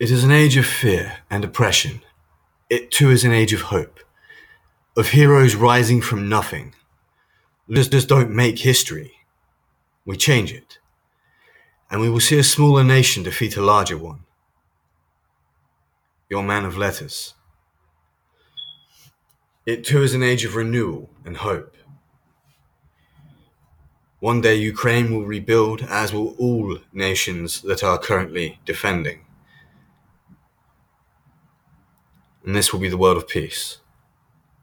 It is an age of fear and oppression. It too is an age of hope, of heroes rising from nothing. Losers don't make history, we change it. And we will see a smaller nation defeat a larger one. Your man of letters. It too is an age of renewal and hope. One day Ukraine will rebuild, as will all nations that are currently defending. And this will be the world of peace.